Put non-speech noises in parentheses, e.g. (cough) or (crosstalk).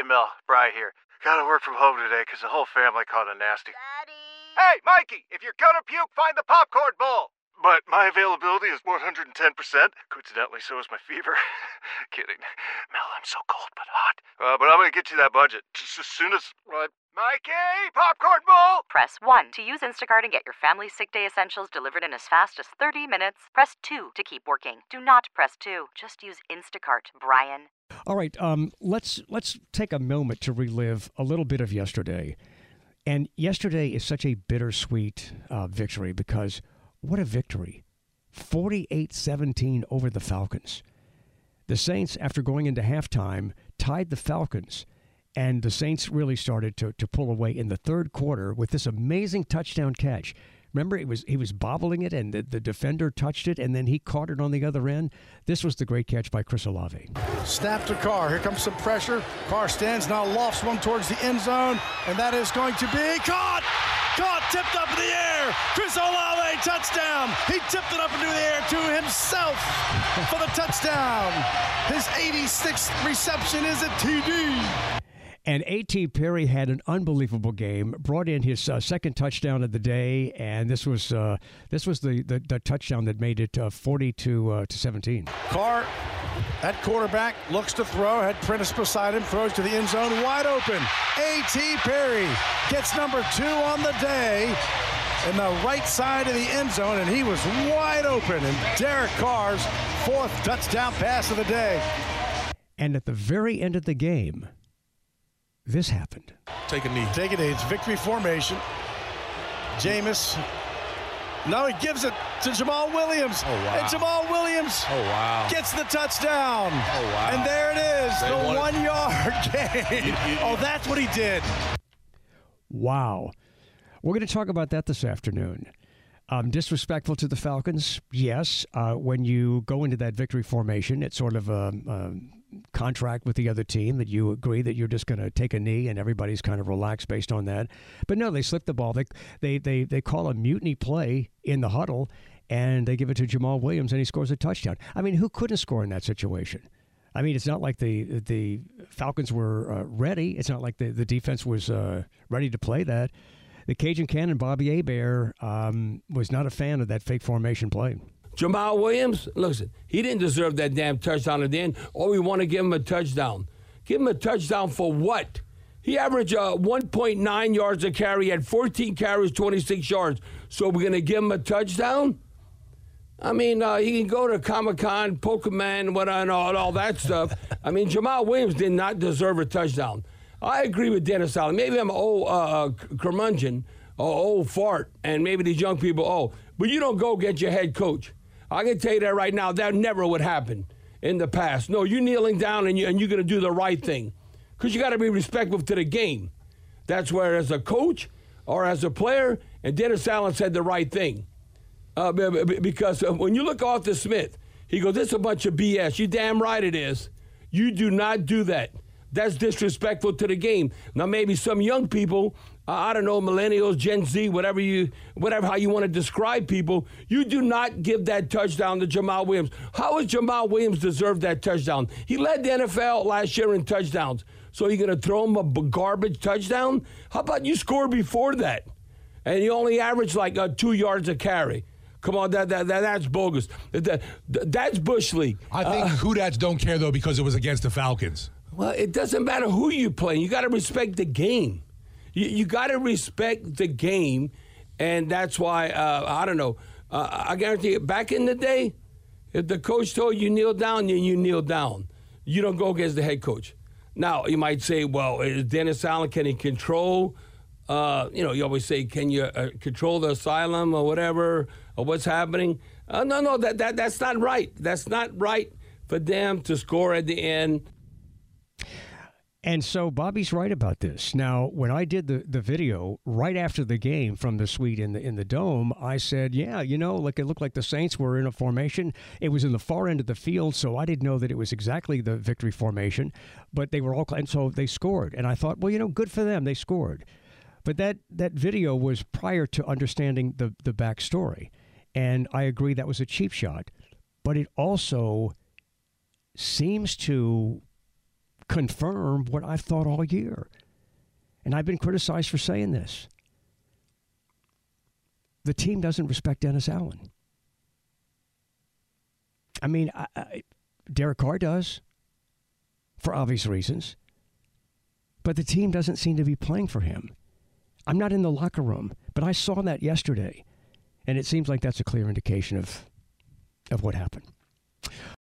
Hey, Mel, Bry here. Gotta work from home today because the whole family caught a nasty. Daddy. Hey, Mikey, if you're gonna puke, find the popcorn bowl! But my availability is 110%. Coincidentally, so is my fever. (laughs) Kidding. Mel, I'm so cold but hot. Uh, but I'm gonna get you that budget just (laughs) as soon as. Uh, Mikey, popcorn bowl! Press 1 to use Instacart and get your family sick day essentials delivered in as fast as 30 minutes. Press 2 to keep working. Do not press 2. Just use Instacart, Brian. All right, um, let's let's take a moment to relive a little bit of yesterday. And yesterday is such a bittersweet uh, victory because what a victory. 48-17 over the Falcons. The Saints, after going into halftime, tied the Falcons. And the Saints really started to, to pull away in the third quarter with this amazing touchdown catch. Remember, it was he was bobbling it, and the, the defender touched it, and then he caught it on the other end. This was the great catch by Chris Olave. Snap to Carr. Here comes some pressure. Carr stands now, lofts one towards the end zone, and that is going to be caught. Caught, tipped up in the air. Chris Olave, touchdown. He tipped it up into the air to himself for the touchdown. His 86th reception is a TD. And A.T. Perry had an unbelievable game. Brought in his uh, second touchdown of the day, and this was uh, this was the, the, the touchdown that made it uh, forty to uh, to seventeen. Carr at quarterback looks to throw. Had Prentice beside him, throws to the end zone, wide open. A.T. Perry gets number two on the day in the right side of the end zone, and he was wide open. And Derek Carr's fourth touchdown pass of the day. And at the very end of the game, this happened. Take a knee. Take it. It's victory formation. Jameis. Now he gives it to Jamaal Williams. Oh, wow. And Jamaal Williams Oh wow. gets the touchdown. Oh, wow. And there it is, They the won it. one yard gain. (laughs) You- you- oh, that's what he did. Wow. We're going to talk about that this afternoon. Um, disrespectful to the Falcons, yes. Uh, when you go into that victory formation, it's sort of a, a contract with the other team that you agree that you're just going to take a knee and everybody's kind of relaxed based on that. But no, they slip the ball. They they they, they call a mutiny play in the huddle, and they give it to Jamaal Williams, and he scores a touchdown. I mean, who couldn't score in that situation? I mean, it's not like the the Falcons were uh, ready. It's not like the, the defense was uh, ready to play that. The Cajun Cannon, Bobby Hebert, um, was not a fan of that fake formation play. Jamaal Williams, listen, he didn't deserve that damn touchdown at the end. Oh, we want to give him a touchdown. Give him a touchdown for what? He averaged uh, 1.9 yards a carry, he had 14 carries, 26 yards. So we're going to give him a touchdown? I mean, uh, he can go to Comic Con, Pokemon, what and all, all that stuff. I mean, Jamaal Williams did not deserve a touchdown. I agree with Dennis Allen. Maybe I'm an old uh, curmudgeon, or old fart, and maybe these young people, oh, but you don't go get your head coach. I can tell you that right now. That never would happen in the past. No, you're kneeling down and, you, and you're going to do the right thing because you got to be respectful to the game. That's where, as a coach or as a player, and Dennis Allen said the right thing. Uh, because uh, when you look Arthur Smith, he goes, "This is a bunch of BS." You damn right it is. You do not do that. That's disrespectful to the game. Now maybe some young people, uh, I don't know, millennials, Gen Z, whatever you, whatever how you want to describe people, you do not give that touchdown to Jamaal Williams. How has Jamaal Williams deserved that touchdown? He led the NFL last year in touchdowns. So you're going to throw him a garbage touchdown? How about you score before that? And you only average like uh, two yards a carry. Come on, that, that, that that's bogus. That, that- that's bush league. I think Who Dats don't care though because it was against the Falcons. Well, it doesn't matter who you play. You got to respect the game. You, you got to respect the game, and that's why uh, I don't know. Uh, I guarantee you, back in the day, if the coach told you kneel down, then you kneel down. You don't go against the head coach. Now you might say, well, is Dennis Allen can he control? Uh, you know, you always say, can you uh, control the asylum or whatever, or what's happening? Uh, no, no, that, that that's not right. That's not right for them to score at the end. And so Bobby's right about this. Now, when I did the, the video right after the game from the suite in the in the dome, I said, "Yeah, you know, like it looked like the Saints were in a formation. It was in the far end of the field, so I didn't know that it was exactly the victory formation, but they were all and so they scored. And I thought, well, you know, good for them, they scored. But that that video was prior to understanding the the backstory, and I agree that was a cheap shot, but it also seems to confirm what I've thought all year. And I've been criticized for saying this. The team doesn't respect Dennis Allen. I mean, I, I, Derek Carr does, for obvious reasons, but the team doesn't seem to be playing for him. I'm not in the locker room, but I saw that yesterday, and it seems like that's a clear indication of, of what happened.